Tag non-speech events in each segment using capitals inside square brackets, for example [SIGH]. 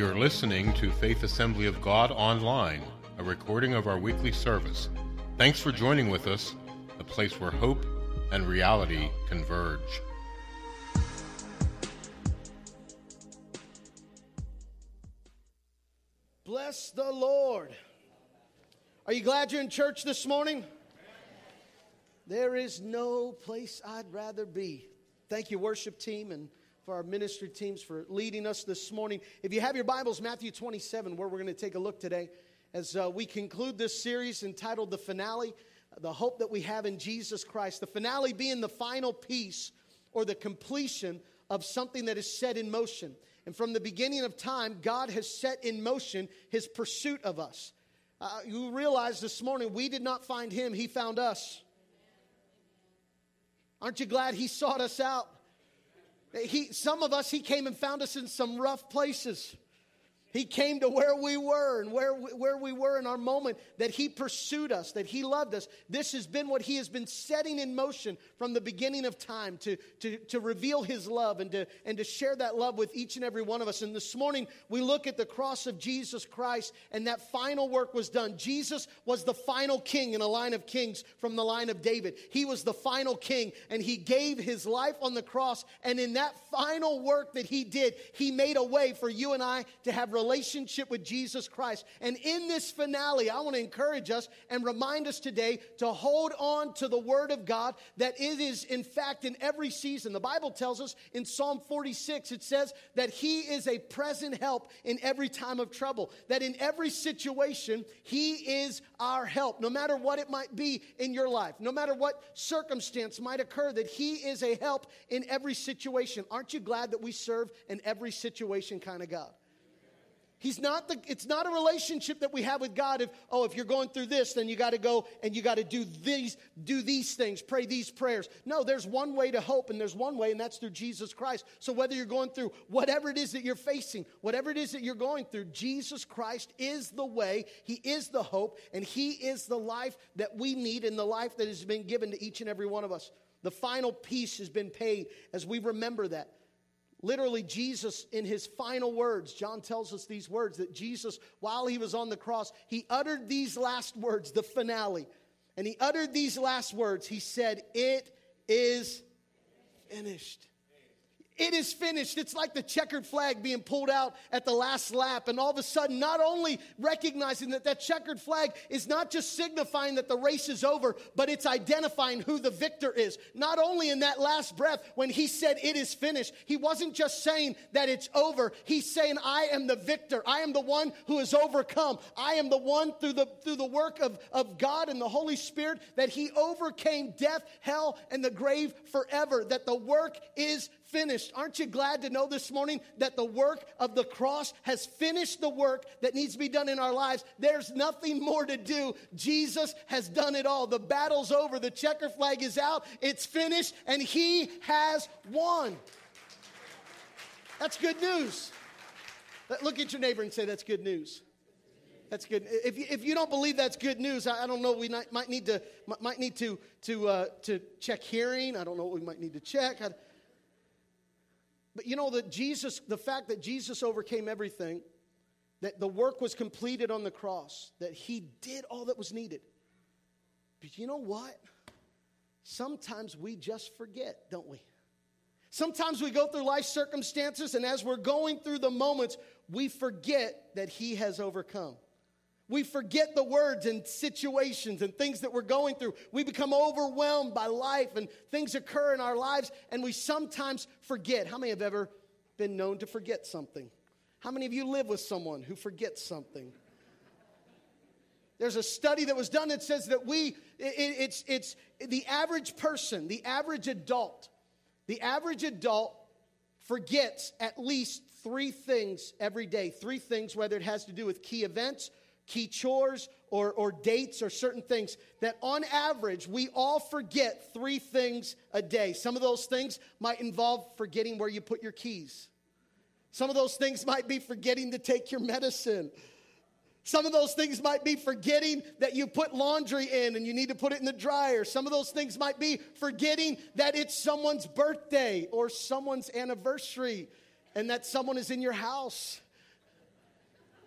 You're listening to Faith Assembly of God Online, a recording of our weekly service. Thanks for joining with us, a place where hope and reality converge. Bless the Lord. Are you glad you're in church this morning? There is no place I'd rather be. Thank you, worship team, and for our ministry teams for leading us this morning. If you have your Bibles, Matthew 27, where we're going to take a look today, as uh, we conclude this series entitled The Finale, the hope that we have in Jesus Christ. The finale being the final piece or the completion of something that is set in motion. And from the beginning of time, God has set in motion his pursuit of us. Uh, you realize this morning we did not find him, he found us. Aren't you glad he sought us out? He, some of us, he came and found us in some rough places. He came to where we were and where, where we were in our moment, that He pursued us, that He loved us. This has been what He has been setting in motion from the beginning of time to, to, to reveal His love and to, and to share that love with each and every one of us. And this morning, we look at the cross of Jesus Christ, and that final work was done. Jesus was the final king in a line of kings from the line of David. He was the final king, and He gave His life on the cross. And in that final work that He did, He made a way for you and I to have relationship with Jesus Christ. And in this finale, I want to encourage us and remind us today to hold on to the Word of God that it is, in fact, in every season. The Bible tells us in Psalm 46, it says that He is a present help in every time of trouble, that in every situation, He is our help, no matter what it might be in your life, no matter what circumstance might occur, that He is a help in every situation. Aren't you glad that we serve an every situation kind of God? He's not the, it's not a relationship that we have with God if, oh, if you're going through this, then you got to go and you got to do these, do these things, pray these prayers. No, there's one way to hope and there's one way and that's through Jesus Christ. So whether you're going through whatever it is that you're facing, whatever it is that you're going through, Jesus Christ is the way, He is the hope, and He is the life that we need and the life that has been given to each and every one of us. The final piece has been paid as we remember that. Literally, Jesus, in his final words, John tells us these words that Jesus, while he was on the cross, he uttered these last words, the finale. And he uttered these last words. He said, It is finished. It is finished. It's like the checkered flag being pulled out at the last lap. And all of a sudden, not only recognizing that that checkered flag is not just signifying that the race is over, but it's identifying who the victor is. Not only in that last breath when he said, It is finished, he wasn't just saying that it's over. He's saying, I am the victor. I am the one who has overcome. I am the one through the, through the work of, of God and the Holy Spirit that he overcame death, hell, and the grave forever. That the work is finished. Aren't you glad to know this morning that the work of the cross has finished the work that needs to be done in our lives? There's nothing more to do. Jesus has done it all. The battle's over. The checker flag is out. It's finished, and He has won. That's good news. Look at your neighbor and say, That's good news. That's good. If you, if you don't believe that's good news, I, I don't know. We might, might need to might need to to uh, to check hearing. I don't know what we might need to check. I, but you know that Jesus, the fact that Jesus overcame everything, that the work was completed on the cross, that he did all that was needed. But you know what? Sometimes we just forget, don't we? Sometimes we go through life circumstances, and as we're going through the moments, we forget that he has overcome. We forget the words and situations and things that we're going through. We become overwhelmed by life and things occur in our lives, and we sometimes forget. How many have ever been known to forget something? How many of you live with someone who forgets something? There's a study that was done that says that we, it, it's, it's the average person, the average adult, the average adult forgets at least three things every day. Three things, whether it has to do with key events key chores or, or dates or certain things that on average we all forget three things a day. Some of those things might involve forgetting where you put your keys. Some of those things might be forgetting to take your medicine. Some of those things might be forgetting that you put laundry in and you need to put it in the dryer. Some of those things might be forgetting that it's someone's birthday or someone's anniversary and that someone is in your house.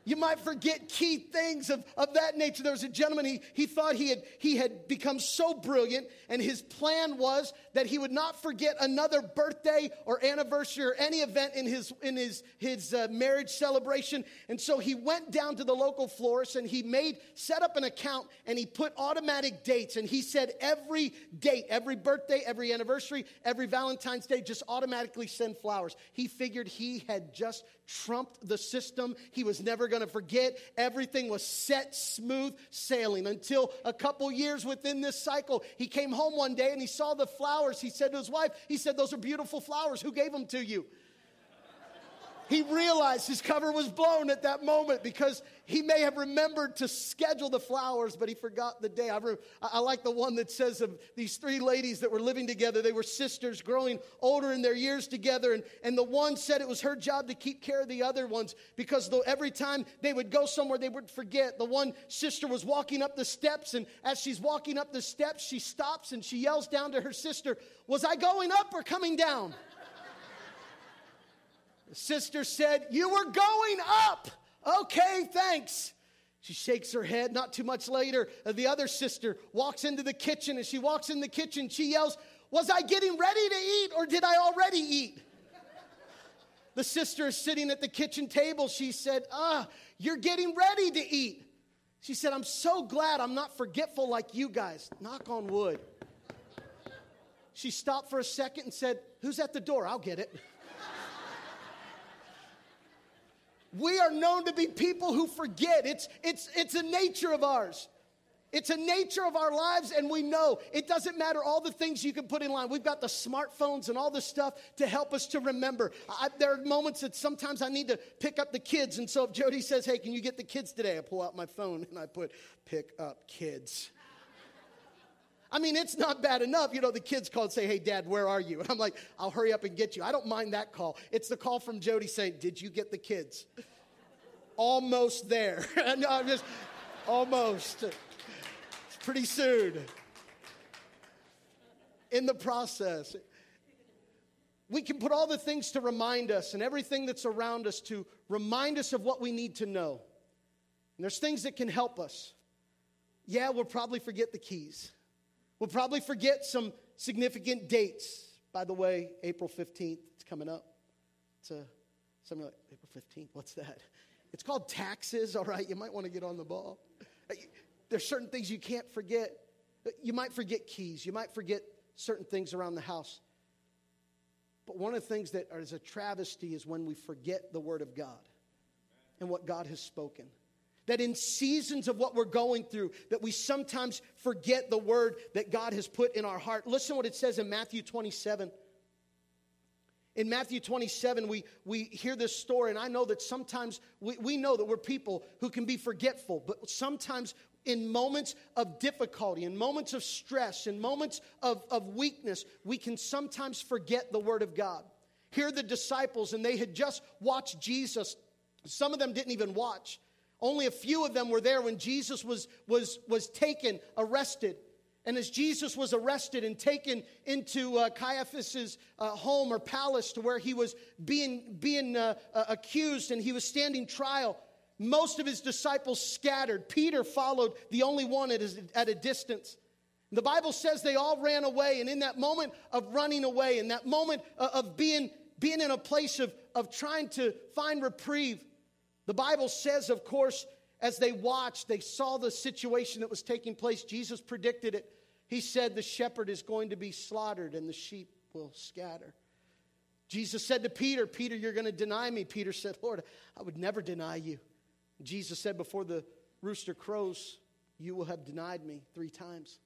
You might forget key things of, of that nature. There was a gentleman, he, he thought he had, he had become so brilliant, and his plan was that he would not forget another birthday or anniversary or any event in his, in his, his uh, marriage celebration. And so he went down to the local florist and he made, set up an account and he put automatic dates. And he said every date, every birthday, every anniversary, every Valentine's Day, just automatically send flowers. He figured he had just trumped the system. He was never going to forget. Everything was set smooth sailing until a couple years within this cycle. He came home one day and he saw the flowers. He said to his wife, he said, "Those are beautiful flowers. Who gave them to you?" He realized his cover was blown at that moment because he may have remembered to schedule the flowers, but he forgot the day. I, re- I, like the one that says of these three ladies that were living together. They were sisters growing older in their years together. And, and the one said it was her job to keep care of the other ones because every time they would go somewhere, they would forget. The one sister was walking up the steps, and as she's walking up the steps, she stops and she yells down to her sister, Was I going up or coming down? The sister said, You were going up. Okay, thanks. She shakes her head. Not too much later, the other sister walks into the kitchen. As she walks in the kitchen, she yells, Was I getting ready to eat or did I already eat? the sister is sitting at the kitchen table. She said, Ah, you're getting ready to eat. She said, I'm so glad I'm not forgetful like you guys. Knock on wood. She stopped for a second and said, Who's at the door? I'll get it. We are known to be people who forget. It's, it's, it's a nature of ours. It's a nature of our lives, and we know it doesn't matter all the things you can put in line. We've got the smartphones and all this stuff to help us to remember. I, there are moments that sometimes I need to pick up the kids, and so if Jody says, Hey, can you get the kids today? I pull out my phone and I put, Pick up kids. I mean, it's not bad enough. You know, the kids call and say, Hey, dad, where are you? [LAUGHS] And I'm like, I'll hurry up and get you. I don't mind that call. It's the call from Jody saying, Did you get the kids? [LAUGHS] almost there. [LAUGHS] no, I'm just almost. It's pretty soon. In the process, we can put all the things to remind us and everything that's around us to remind us of what we need to know. And there's things that can help us. Yeah, we'll probably forget the keys. We'll probably forget some significant dates. By the way, April 15th, it's coming up. It's a, something like April 15th. What's that? It's called taxes, all right? You might want to get on the ball. Uh, there's certain things you can't forget. Uh, you might forget keys, you might forget certain things around the house. But one of the things that is a travesty is when we forget the Word of God and what God has spoken. That in seasons of what we're going through, that we sometimes forget the word that God has put in our heart. Listen what it says in Matthew 27. In Matthew 27, we, we hear this story, and I know that sometimes we, we know that we're people who can be forgetful, but sometimes in moments of difficulty, in moments of stress, in moments of, of weakness, we can sometimes forget the Word of God. Here the disciples, and they had just watched Jesus. Some of them didn't even watch. Only a few of them were there when Jesus was, was, was taken, arrested. And as Jesus was arrested and taken into uh, Caiaphas's uh, home or palace to where he was being, being uh, uh, accused and he was standing trial, most of his disciples scattered. Peter followed, the only one at, his, at a distance. The Bible says they all ran away, and in that moment of running away, in that moment uh, of being, being in a place of, of trying to find reprieve, the Bible says, of course, as they watched, they saw the situation that was taking place. Jesus predicted it. He said, The shepherd is going to be slaughtered and the sheep will scatter. Jesus said to Peter, Peter, you're going to deny me. Peter said, Lord, I would never deny you. Jesus said, Before the rooster crows, you will have denied me three times.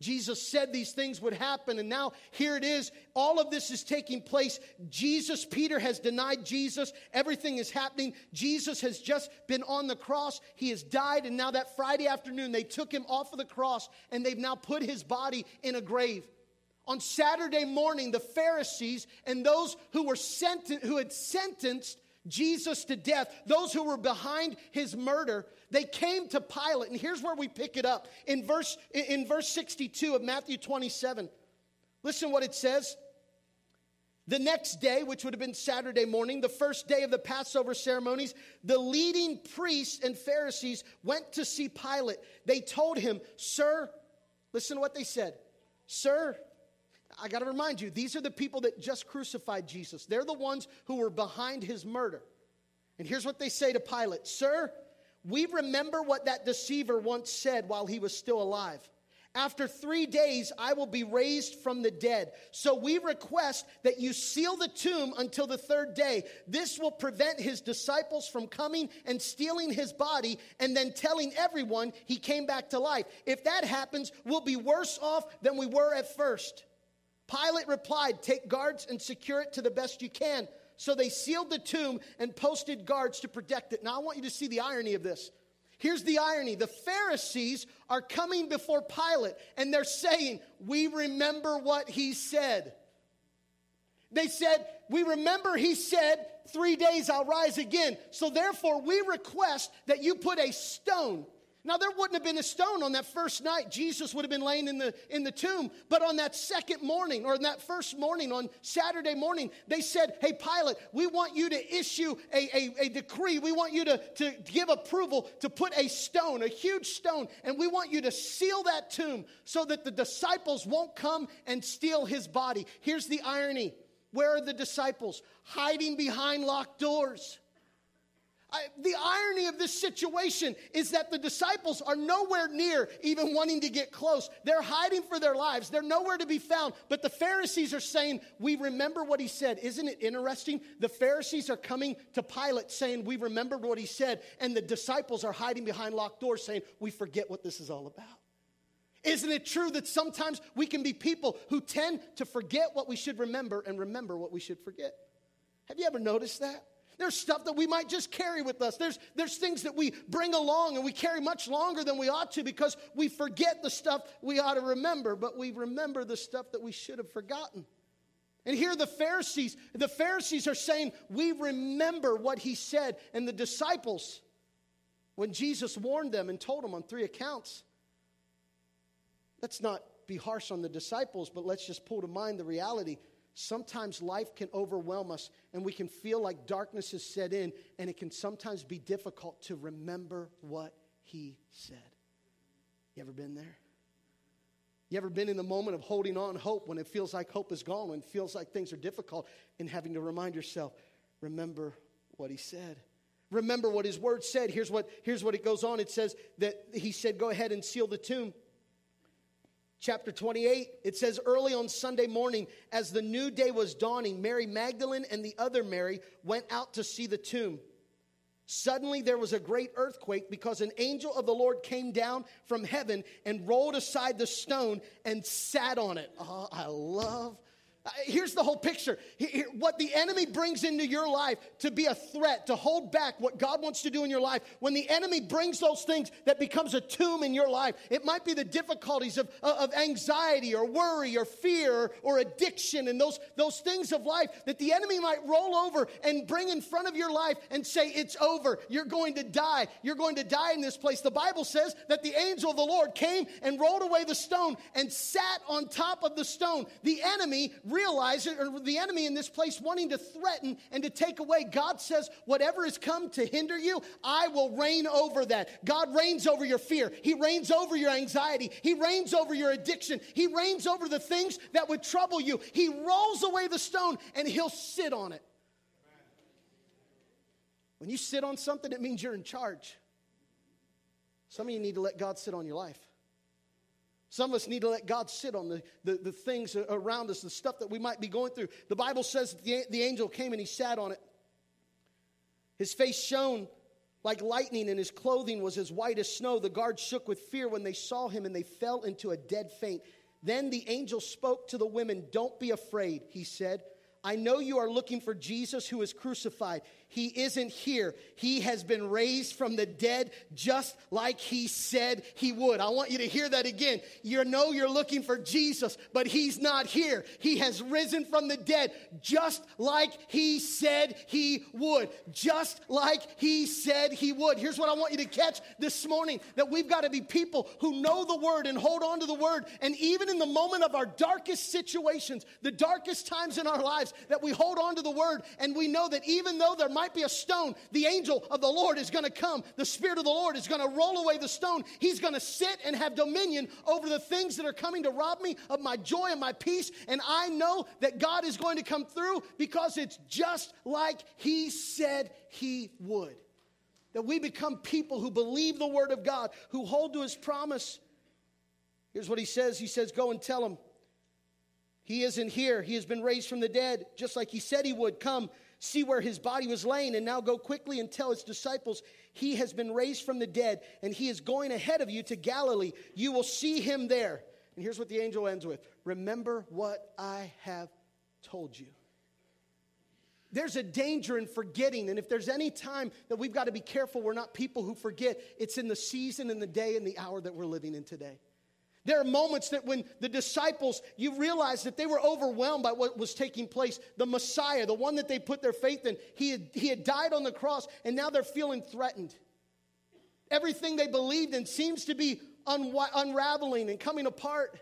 Jesus said these things would happen, and now here it is. All of this is taking place. Jesus, Peter has denied Jesus. Everything is happening. Jesus has just been on the cross. He has died, and now that Friday afternoon, they took him off of the cross, and they've now put his body in a grave. On Saturday morning, the Pharisees and those who were sent, who had sentenced Jesus to death, those who were behind his murder, they came to Pilate. And here's where we pick it up. In verse, in verse 62 of Matthew 27, listen what it says. The next day, which would have been Saturday morning, the first day of the Passover ceremonies, the leading priests and Pharisees went to see Pilate. They told him, Sir, listen to what they said. Sir, I got to remind you, these are the people that just crucified Jesus. They're the ones who were behind his murder. And here's what they say to Pilate Sir, we remember what that deceiver once said while he was still alive. After three days, I will be raised from the dead. So we request that you seal the tomb until the third day. This will prevent his disciples from coming and stealing his body and then telling everyone he came back to life. If that happens, we'll be worse off than we were at first. Pilate replied, Take guards and secure it to the best you can. So they sealed the tomb and posted guards to protect it. Now, I want you to see the irony of this. Here's the irony the Pharisees are coming before Pilate and they're saying, We remember what he said. They said, We remember he said, Three days I'll rise again. So therefore, we request that you put a stone now, there wouldn't have been a stone on that first night. Jesus would have been laying in the, in the tomb. But on that second morning, or in that first morning, on Saturday morning, they said, Hey, Pilate, we want you to issue a, a, a decree. We want you to, to give approval to put a stone, a huge stone, and we want you to seal that tomb so that the disciples won't come and steal his body. Here's the irony where are the disciples? Hiding behind locked doors. I, the irony of this situation is that the disciples are nowhere near even wanting to get close. They're hiding for their lives. They're nowhere to be found. But the Pharisees are saying, We remember what he said. Isn't it interesting? The Pharisees are coming to Pilate saying, We remember what he said. And the disciples are hiding behind locked doors saying, We forget what this is all about. Isn't it true that sometimes we can be people who tend to forget what we should remember and remember what we should forget? Have you ever noticed that? There's stuff that we might just carry with us. There's, there's things that we bring along and we carry much longer than we ought to because we forget the stuff we ought to remember, but we remember the stuff that we should have forgotten. And here the Pharisees, the Pharisees are saying, We remember what he said. And the disciples, when Jesus warned them and told them on three accounts, let's not be harsh on the disciples, but let's just pull to mind the reality Sometimes life can overwhelm us and we can feel like darkness has set in, and it can sometimes be difficult to remember what he said. You ever been there? You ever been in the moment of holding on hope when it feels like hope is gone, when it feels like things are difficult, and having to remind yourself, remember what he said? Remember what his word said. Here's what, here's what it goes on. It says that he said, Go ahead and seal the tomb chapter 28, it says, Early on Sunday morning, as the new day was dawning, Mary Magdalene and the other Mary went out to see the tomb. Suddenly there was a great earthquake because an angel of the Lord came down from heaven and rolled aside the stone and sat on it. Oh, I love Uh, here's the whole picture. What the enemy brings into your life to be a threat, to hold back what God wants to do in your life. When the enemy brings those things that becomes a tomb in your life, it might be the difficulties of, uh, of anxiety or worry or fear or addiction and those, those things of life that the enemy might roll over and bring in front of your life and say, It's over. You're going to die. You're going to die in this place. The Bible says that the angel of the Lord came and rolled away the stone and sat on top of the stone. The enemy realize it, or the enemy in this place wanting to threaten and to take away. God says, whatever has come to hinder you, I will reign over that. God reigns over your fear. He reigns over your anxiety. He reigns over your addiction. He reigns over the things that would trouble you. He rolls away the stone and he'll sit on it. When you sit on something, it means you're in charge. Some of you need to let God sit on your life. Some of us need to let God sit on the, the, the, things around us, the stuff that we might be going through. The Bible says the, the angel came and he sat on it. His face shone like lightning, and his clothing was as white as snow. The guards shook with fear when they saw him, and they fell into a dead faint. Then the angel spoke to the women Don't be afraid, he said. I know you are looking for Jesus who is crucified. He isn't here. He has been raised from the dead just like he said he would. I want you to hear that again. You know you're looking for Jesus, but he's not here. He has risen from the dead just like he said he would. Just like he said he would. Here's what I want you to catch this morning that we've got to be people who know the word and hold on to the word. And even in the moment of our darkest situations, the darkest times in our lives, that we hold on to the word and we know that even though there might be a stone, the angel of the Lord is going to come. The Spirit of the Lord is going to roll away the stone. He's going to sit and have dominion over the things that are coming to rob me of my joy and my peace. And I know that God is going to come through because it's just like He said He would. That we become people who believe the word of God, who hold to His promise. Here's what He says He says, Go and tell him he isn't here. He has been raised from the dead, just like he said he would. Come, see where his body was laying, and now go quickly and tell his disciples, He has been raised from the dead, and he is going ahead of you to Galilee. You will see him there. And here's what the angel ends with Remember what I have told you. There's a danger in forgetting, and if there's any time that we've got to be careful, we're not people who forget, it's in the season and the day and the hour that we're living in today. There are moments that when the disciples, you realize that they were overwhelmed by what was taking place. The Messiah, the one that they put their faith in, he had, he had died on the cross, and now they're feeling threatened. Everything they believed in seems to be unraveling and coming apart.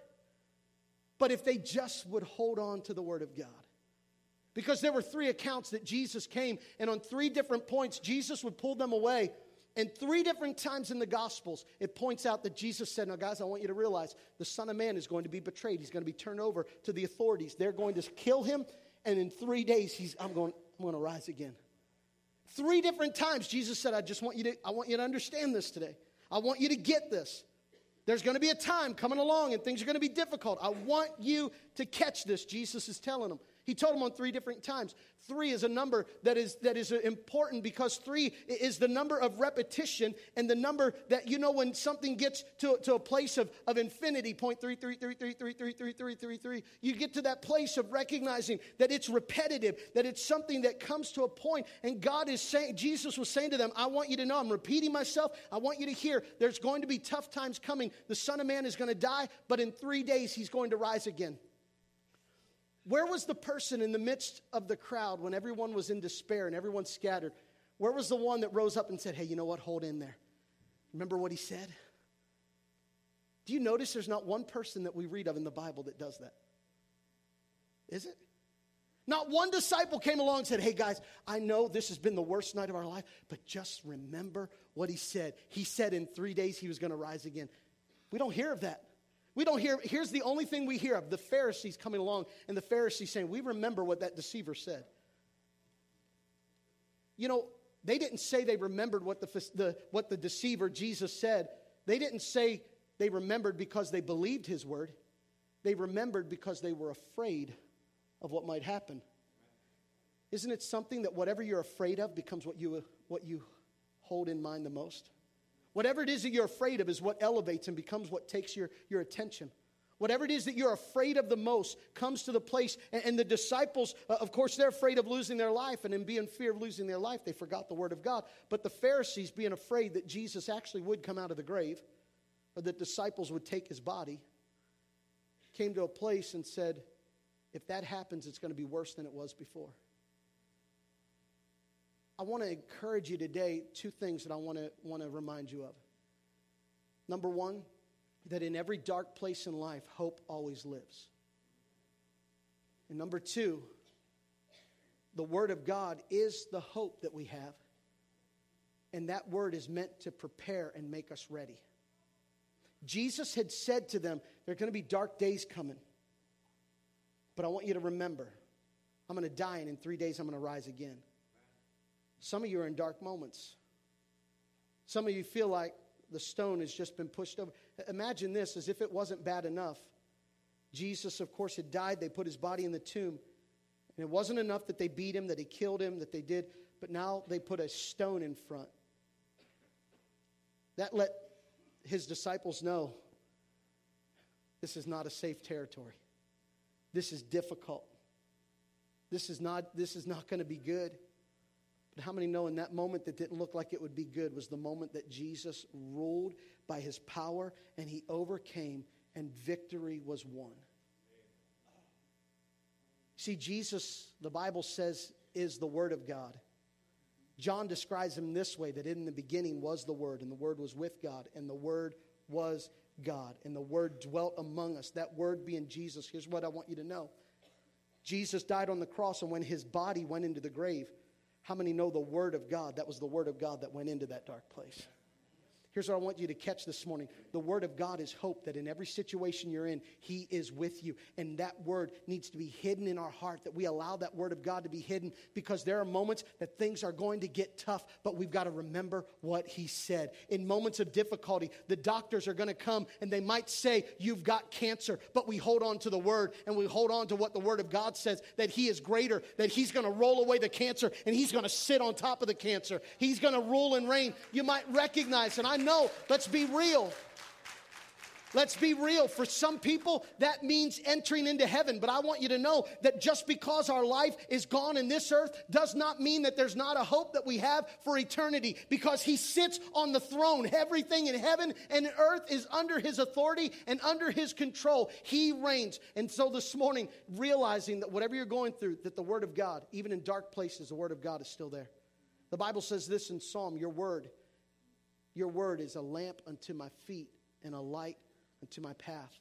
But if they just would hold on to the Word of God. Because there were three accounts that Jesus came, and on three different points, Jesus would pull them away and three different times in the Gospels, it points out that Jesus said, Now, guys, I want you to realize the Son of Man is going to be betrayed. He's going to be turned over to the authorities. They're going to kill him, and in three days, he's, I'm, going, I'm going to rise again. Three different times, Jesus said, I just want you to, I want you to understand this today. I want you to get this. There's going to be a time coming along and things are going to be difficult. I want you to catch this, Jesus is telling them. He told them on three different times. Three is a number that is, that is important because three is the number of repetition and the number that, you know, when something gets to, to a place of, of infinity, point three, three, three, three, three, three, three, three, three, three, you get to that place of recognizing that it's repetitive, that it's something that comes to a point. And God is saying, Jesus was saying to them, I want you to know, I'm repeating myself. I want you to hear there's going to be tough times coming. The Son of Man is going to die, but in three days, he's going to rise again. Where was the person in the midst of the crowd when everyone was in despair and everyone scattered? Where was the one that rose up and said, Hey, you know what? Hold in there. Remember what he said? Do you notice there's not one person that we read of in the Bible that does that? Is it? Not one disciple came along and said, Hey guys, I know this has been the worst night of our life, but just remember what he said. He said in three days he was going to rise again. We don't hear of that. We don't hear, here's the only thing we hear of the Pharisees coming along and the Pharisees saying, We remember what that deceiver said. You know, they didn't say they remembered what the, the, what the deceiver Jesus said. They didn't say they remembered because they believed his word. They remembered because they were afraid of what might happen. Isn't it something that whatever you're afraid of becomes what you, what you hold in mind the most? Whatever it is that you're afraid of is what elevates and becomes what takes your, your attention. Whatever it is that you're afraid of the most comes to the place. And, and the disciples, uh, of course, they're afraid of losing their life. And in being fear of losing their life, they forgot the word of God. But the Pharisees, being afraid that Jesus actually would come out of the grave, or that disciples would take his body, came to a place and said, if that happens, it's going to be worse than it was before. I want to encourage you today two things that I want to, want to remind you of. Number one, that in every dark place in life, hope always lives. And number two, the Word of God is the hope that we have. And that Word is meant to prepare and make us ready. Jesus had said to them, There are going to be dark days coming. But I want you to remember, I'm going to die, and in three days, I'm going to rise again. Some of you are in dark moments. Some of you feel like the stone has just been pushed over. Imagine this as if it wasn't bad enough. Jesus, of course, had died. They put his body in the tomb. And it wasn't enough that they beat him, that he killed him, that they did, but now they put a stone in front. That let his disciples know this is not a safe territory. This is difficult. This is not, this is not going to be good. But how many know in that moment that didn't look like it would be good was the moment that Jesus ruled by his power and he overcame and victory was won? See, Jesus, the Bible says, is the Word of God. John describes him this way that in the beginning was the Word, and the Word was with God, and the Word was God, and the Word dwelt among us. That Word being Jesus. Here's what I want you to know Jesus died on the cross, and when his body went into the grave, how many know the Word of God? That was the Word of God that went into that dark place. Here's what I want you to catch this morning. The Word of God is hope that in every situation you're in, He is with you. And that Word needs to be hidden in our heart, that we allow that Word of God to be hidden because there are moments that things are going to get tough, but we've got to remember what He said. In moments of difficulty, the doctors are going to come and they might say, You've got cancer, but we hold on to the Word and we hold on to what the Word of God says that He is greater, that He's going to roll away the cancer and He's going to sit on top of the cancer. He's going to rule and reign. You might recognize, and I know, let's be real. Let's be real. For some people, that means entering into heaven. But I want you to know that just because our life is gone in this earth does not mean that there's not a hope that we have for eternity because He sits on the throne. Everything in heaven and earth is under His authority and under His control. He reigns. And so this morning, realizing that whatever you're going through, that the Word of God, even in dark places, the Word of God is still there. The Bible says this in Psalm Your Word your word is a lamp unto my feet and a light unto my path.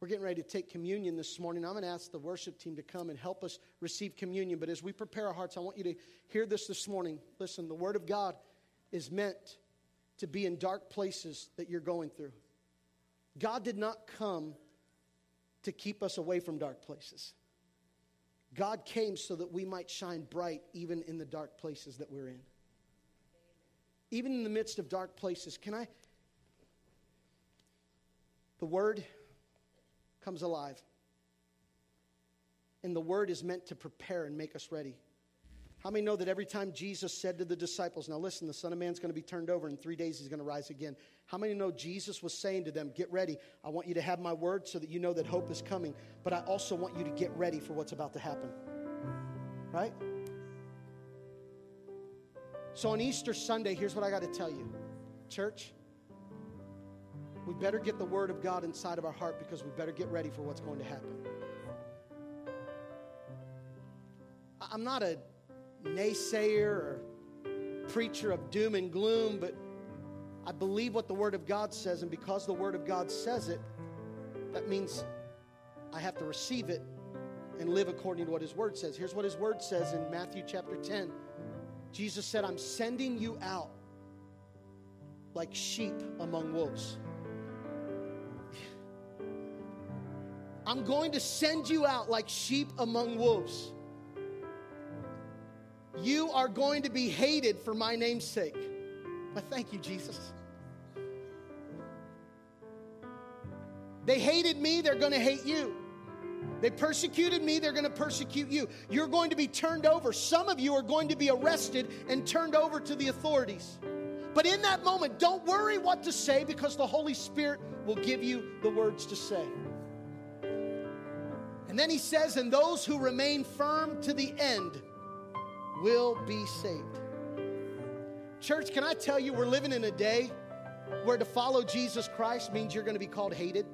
We're getting ready to take communion this morning. I'm going to ask the worship team to come and help us receive communion. But as we prepare our hearts, I want you to hear this this morning. Listen, the Word of God is meant to be in dark places that you're going through. God did not come to keep us away from dark places. God came so that we might shine bright even in the dark places that we're in even in the midst of dark places. Can I? The Word comes alive. And the Word is meant to prepare and make us ready. How many know that every time Jesus said to the disciples, Now listen, the Son of Man's going to be turned over, in three days he's going to rise again. How many know Jesus was saying to them, Get ready. I want you to have my word so that you know that hope is coming, but I also want you to get ready for what's about to happen. Right? So on Easter Sunday, here's what I got to tell you church, we better get the Word of God inside of our heart because we better get ready for what's going to happen. I'm not a naysayer or preacher of doom and gloom, but I believe what the Word of God says, and because the Word of God says it, that means I have to receive it and live according to what His Word says. Here's what His Word says in Matthew chapter 10. Jesus said, I'm sending you out like sheep among wolves. I'm going to send you out like sheep among wolves. You are going to be hated for my name's sake. I thank you, Jesus. They hated me, they're going to hate you. They persecuted me, they're going to persecute you. You're going to be turned over. Some of you are going to be arrested and turned over to the authorities. But in that moment, don't worry what to say because the Holy Spirit will give you the words to say. And then he says, And those who remain firm to the end will be saved. Church, can I tell you, we're living in a day where to follow Jesus Christ means you're going to be called hated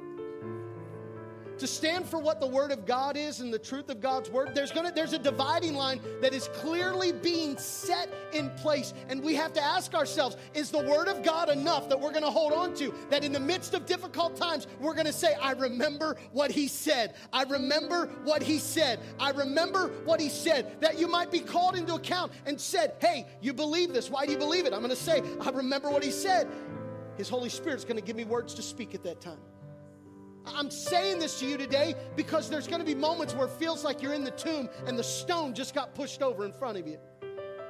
to stand for what the word of God is and the truth of God's word, there's gonna there's a dividing line that is clearly being set in place. And we have to ask ourselves, is the word of God enough that we're gonna hold on to? That in the midst of difficult times, we're gonna say, I remember what he said. I remember what he said. I remember what he said. That you might be called into account and said, Hey, you believe this. Why do you believe it? I'm gonna say, I remember what he said. His Holy Spirit's gonna give me words to speak at that time. I'm saying this to you today because there's going to be moments where it feels like you're in the tomb and the stone just got pushed over in front of you.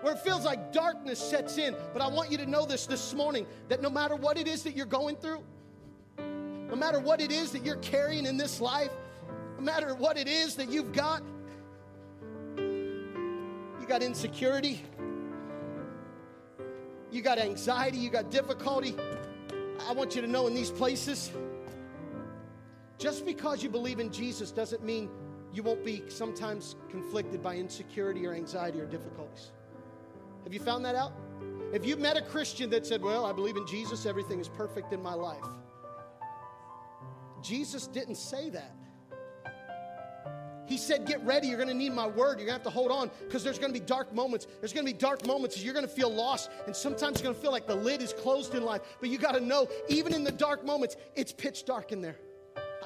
Where it feels like darkness sets in. But I want you to know this this morning that no matter what it is that you're going through, no matter what it is that you're carrying in this life, no matter what it is that you've got, you got insecurity, you got anxiety, you got difficulty. I want you to know in these places, just because you believe in Jesus doesn't mean you won't be sometimes conflicted by insecurity or anxiety or difficulties. Have you found that out? If you met a Christian that said, Well, I believe in Jesus, everything is perfect in my life, Jesus didn't say that. He said, Get ready. You're going to need my word. You're going to have to hold on because there's going to be dark moments. There's going to be dark moments. You're going to feel lost. And sometimes you're going to feel like the lid is closed in life. But you got to know, even in the dark moments, it's pitch dark in there.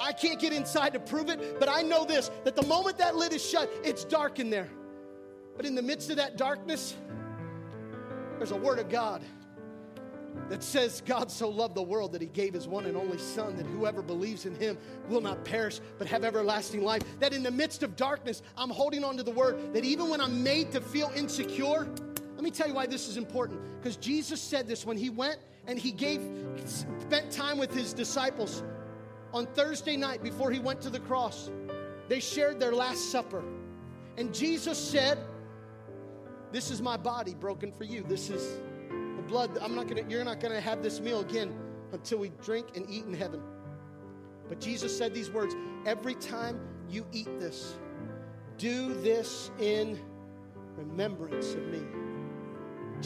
I can't get inside to prove it, but I know this that the moment that lid is shut, it's dark in there. But in the midst of that darkness, there's a word of God that says God so loved the world that he gave his one and only Son, that whoever believes in him will not perish but have everlasting life. That in the midst of darkness, I'm holding on to the word that even when I'm made to feel insecure, let me tell you why this is important. Because Jesus said this when he went and he gave, spent time with his disciples on Thursday night before he went to the cross. They shared their Last Supper. And Jesus said, This is my body broken for you. This is the blood. I'm not gonna, you're not gonna have this meal again until we drink and eat in heaven. But Jesus said these words every time you eat this, do this in remembrance of me.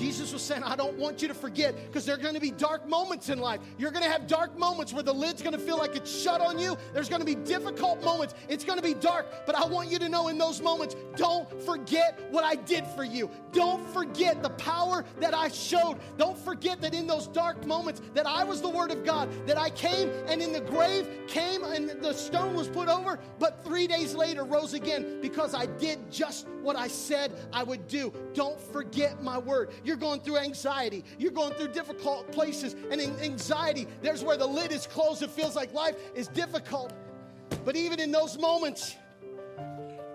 Jesus was saying, I don't want you to forget because there are going to be dark moments in life. You're going to have dark moments where the lid's going to feel like it's shut on you. There's going to be difficult moments. It's going to be dark. But I want you to know in those moments, don't forget what I did for you. Don't forget the power that I showed. Don't forget that in those dark moments that I was the word of God, that I came and in the grave came and the stone was put over, but three days later rose again because I did just what I said I would do. Don't forget my word. You're going through anxiety. You're going through difficult places. And in anxiety, there's where the lid is closed. It feels like life is difficult. But even in those moments,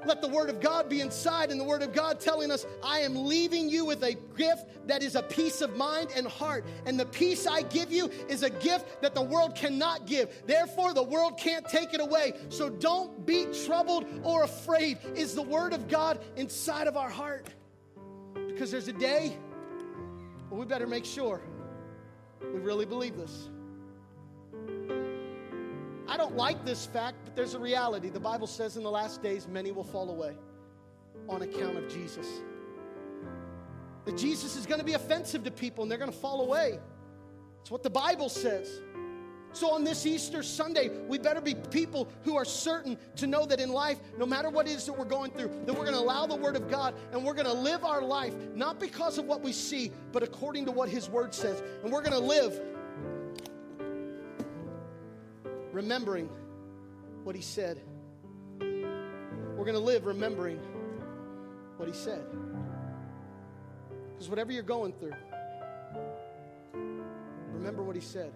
let the Word of God be inside, and the Word of God telling us, I am leaving you with a gift that is a peace of mind and heart. And the peace I give you is a gift that the world cannot give. Therefore, the world can't take it away. So don't be troubled or afraid, is the Word of God inside of our heart. Because there's a day well, we better make sure we really believe this. I don't like this fact, but there's a reality. The Bible says in the last days, many will fall away on account of Jesus. That Jesus is going to be offensive to people and they're going to fall away. It's what the Bible says. So, on this Easter Sunday, we better be people who are certain to know that in life, no matter what it is that we're going through, that we're going to allow the Word of God and we're going to live our life not because of what we see, but according to what His Word says. And we're going to live remembering what He said. We're going to live remembering what He said. Because whatever you're going through, remember what He said.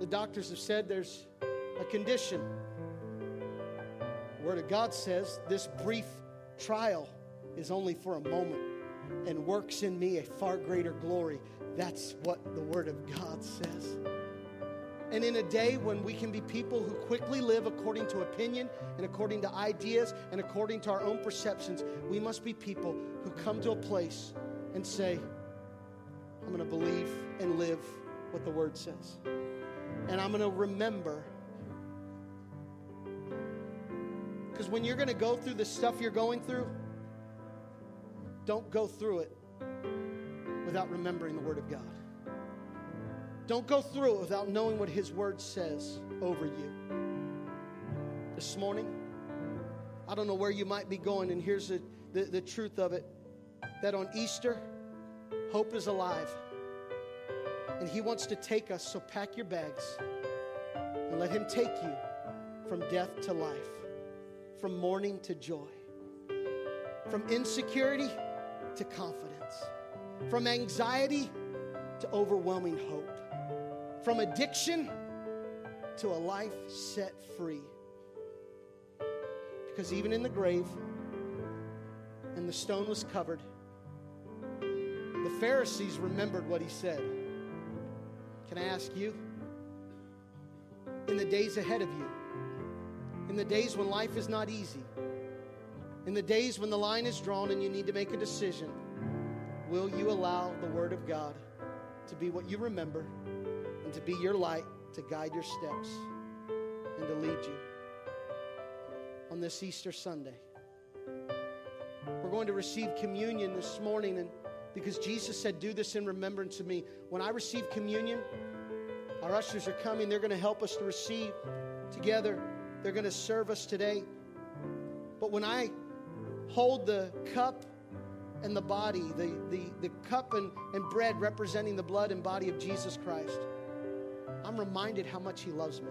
The doctors have said there's a condition. The Word of God says this brief trial is only for a moment and works in me a far greater glory. That's what the Word of God says. And in a day when we can be people who quickly live according to opinion and according to ideas and according to our own perceptions, we must be people who come to a place and say, I'm going to believe and live what the Word says and I'm going to remember. Because when you're going to go through the stuff you're going through, don't go through it without remembering the Word of God. Don't go through it without knowing what His Word says over you. This morning, I don't know where you might be going, and here's the, the, the truth of it that on Easter, hope is alive. And He wants to take us, so pack your bags and let Him take you from death to life, from mourning to joy, from insecurity to confidence, from anxiety to overwhelming hope, from addiction to a life set free. Because even in the grave, and the stone was covered, the Pharisees remembered what he said. Can I ask you? In the days ahead of you, in the days when life is not easy, in the days when the line is drawn and you need to make a decision, will you allow the Word of God to be what you remember and to be your light to guide your steps and to lead you? On this Easter Sunday, we're going to receive communion this morning and because Jesus said, Do this in remembrance of me. When I receive communion, our ushers are coming. They're going to help us to receive together. They're going to serve us today. But when I hold the cup and the body, the, the, the cup and, and bread representing the blood and body of Jesus Christ, I'm reminded how much He loves me.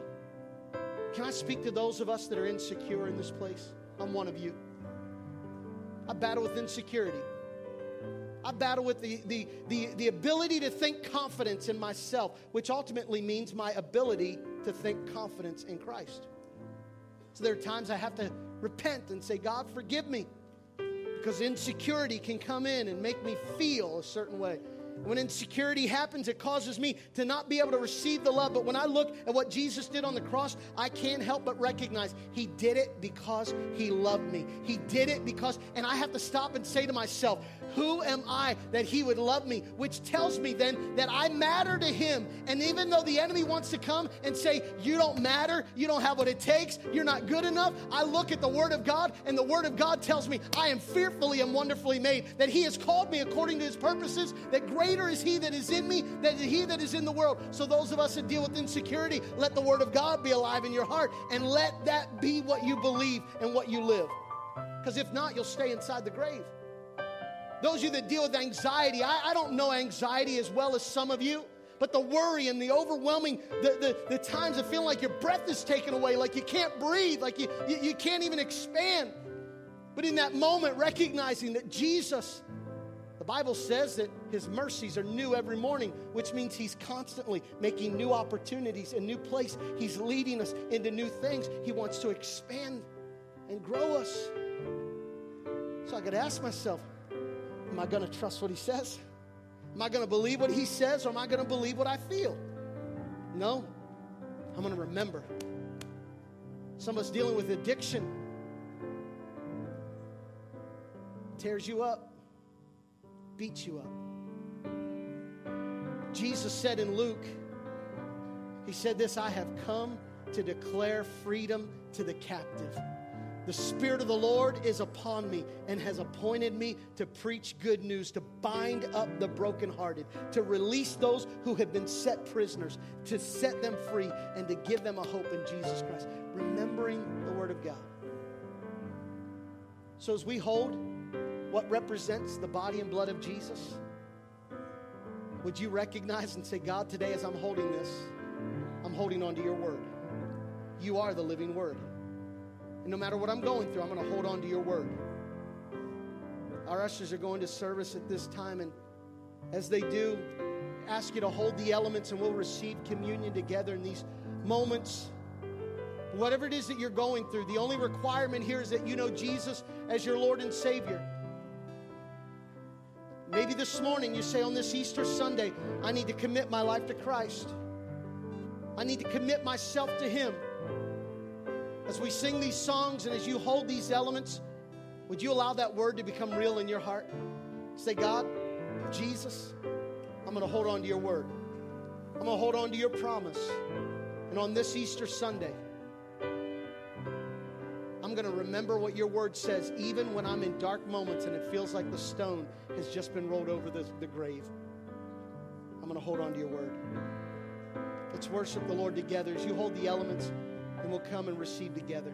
Can I speak to those of us that are insecure in this place? I'm one of you. I battle with insecurity. I battle with the, the, the, the ability to think confidence in myself, which ultimately means my ability to think confidence in Christ. So there are times I have to repent and say, God, forgive me. Because insecurity can come in and make me feel a certain way. When insecurity happens, it causes me to not be able to receive the love. But when I look at what Jesus did on the cross, I can't help but recognize He did it because He loved me. He did it because, and I have to stop and say to myself, who am I that he would love me? Which tells me then that I matter to him. And even though the enemy wants to come and say, You don't matter, you don't have what it takes, you're not good enough, I look at the word of God, and the word of God tells me, I am fearfully and wonderfully made, that he has called me according to his purposes, that greater is he that is in me than he that is in the world. So, those of us that deal with insecurity, let the word of God be alive in your heart, and let that be what you believe and what you live. Because if not, you'll stay inside the grave. Those of you that deal with anxiety, I, I don't know anxiety as well as some of you but the worry and the overwhelming, the, the, the, times of feeling like your breath is taken away, like you can't breathe, like you, you, you, can't even expand. But in that moment, recognizing that Jesus, the Bible says that his mercies are new every morning, which means he's constantly making new opportunities, a new place. He's leading us into new things. He wants to expand and grow us. So I got to ask myself, Am I going to trust what he says? Am I going to believe what he says or am I going to believe what I feel? No. I'm going to remember. Some of us dealing with addiction tears you up, beats you up. Jesus said in Luke, He said this I have come to declare freedom to the captive the Spirit of the Lord is upon me and has appointed me to preach good news, to bind up the brokenhearted, to release those who have been set prisoners, to set them free, and to give them a hope in Jesus Christ. Remembering the Word of God. So, as we hold what represents the body and blood of Jesus, would you recognize and say, God, today as I'm holding this, I'm holding on to your Word? You are the living Word. And no matter what I'm going through, I'm going to hold on to your word. Our ushers are going to service at this time, and as they do, ask you to hold the elements and we'll receive communion together in these moments. Whatever it is that you're going through, the only requirement here is that you know Jesus as your Lord and Savior. Maybe this morning you say on this Easter Sunday, I need to commit my life to Christ. I need to commit myself to Him. As we sing these songs and as you hold these elements, would you allow that word to become real in your heart? Say, God, Jesus, I'm going to hold on to your word. I'm going to hold on to your promise. And on this Easter Sunday, I'm going to remember what your word says, even when I'm in dark moments and it feels like the stone has just been rolled over the, the grave. I'm going to hold on to your word. Let's worship the Lord together as you hold the elements we'll come and receive together.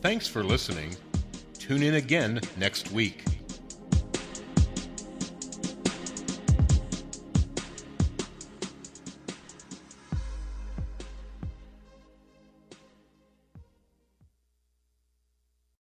Thanks for listening. Tune in again next week.